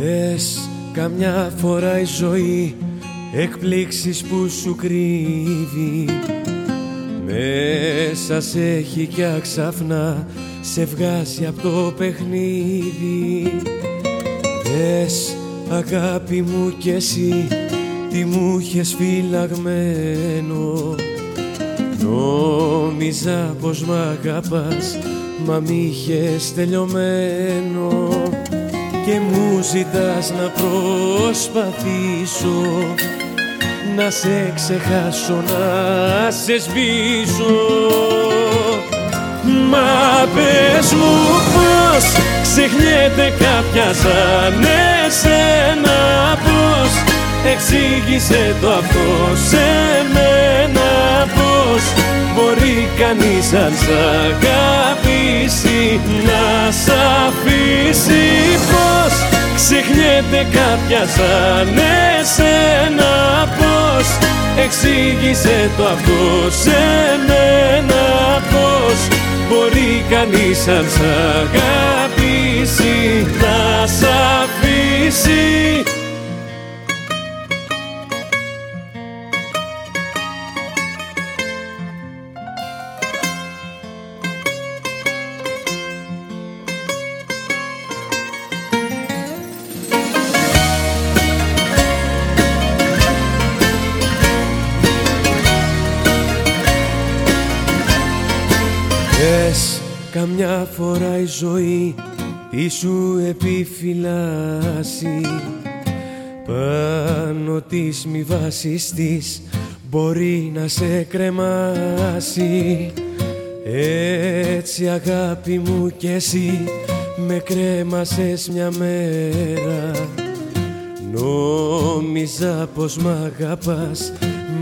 Δες καμιά φορά η ζωή εκπλήξεις που σου κρύβει. Μέσα σε έχει κι αξαφνά σε βγάζει από το παιχνίδι. Δες αγάπη μου κι εσύ τι μου είχες φυλαγμένο. Νόμιζα πως μ' αγαπάς μα μ' είχες τελειωμένο και μου ζητάς να προσπαθήσω να σε ξεχάσω, να σε σβήσω. Μα πες μου πως ξεχνιέται κάποια σαν εσένα πως εξήγησε το αυτό σε μένα πως μπορεί κανείς αν σ' αγαπήσει ξεχνιέται κάποια σαν εσένα πως εξήγησε το αυτό σε μένα πως μπορεί κανείς αν σ' αγαπήσει να σ' αφήσει Καμιά φορά η ζωή τι σου επιφυλάσσει. Πάνω της μη βάσης της μπορεί να σε κρεμάσει. Έτσι αγάπη μου κι εσύ με κρέμασες μια μέρα. Νόμιζα πως μ' αγαπάς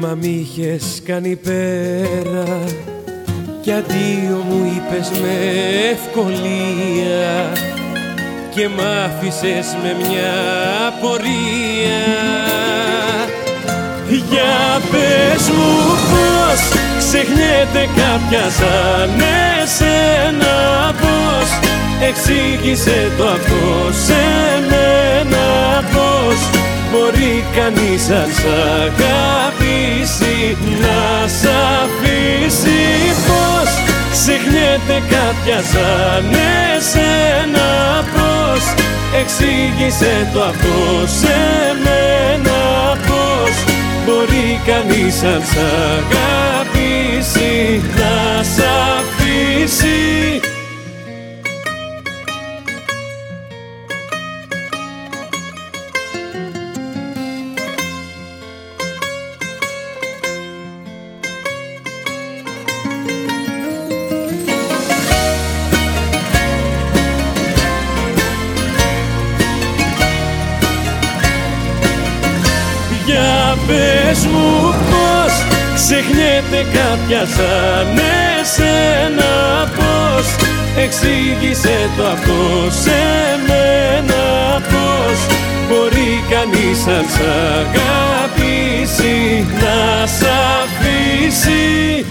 μα μ' είχες κάνει πέρα κι αντίο μου είπες με ευκολία και μ' άφησες με μια πορεία. Για πες μου πως ξεχνιέται κάποια σαν εσένα πως εξήγησε το αυτό σε μένα πως μπορεί κανείς αν σ' κάποια σαν εσένα πως εξήγησε το αυτό σε μένα πως μπορεί κανείς αν σ' αγαπήσει να σ' αφήσει πες μου πως ξεχνιέται κάποια σαν εσένα πως εξήγησε το αυτό σε μένα πως μπορεί κανείς αν σ' αγαπήσει να σ' αφήσει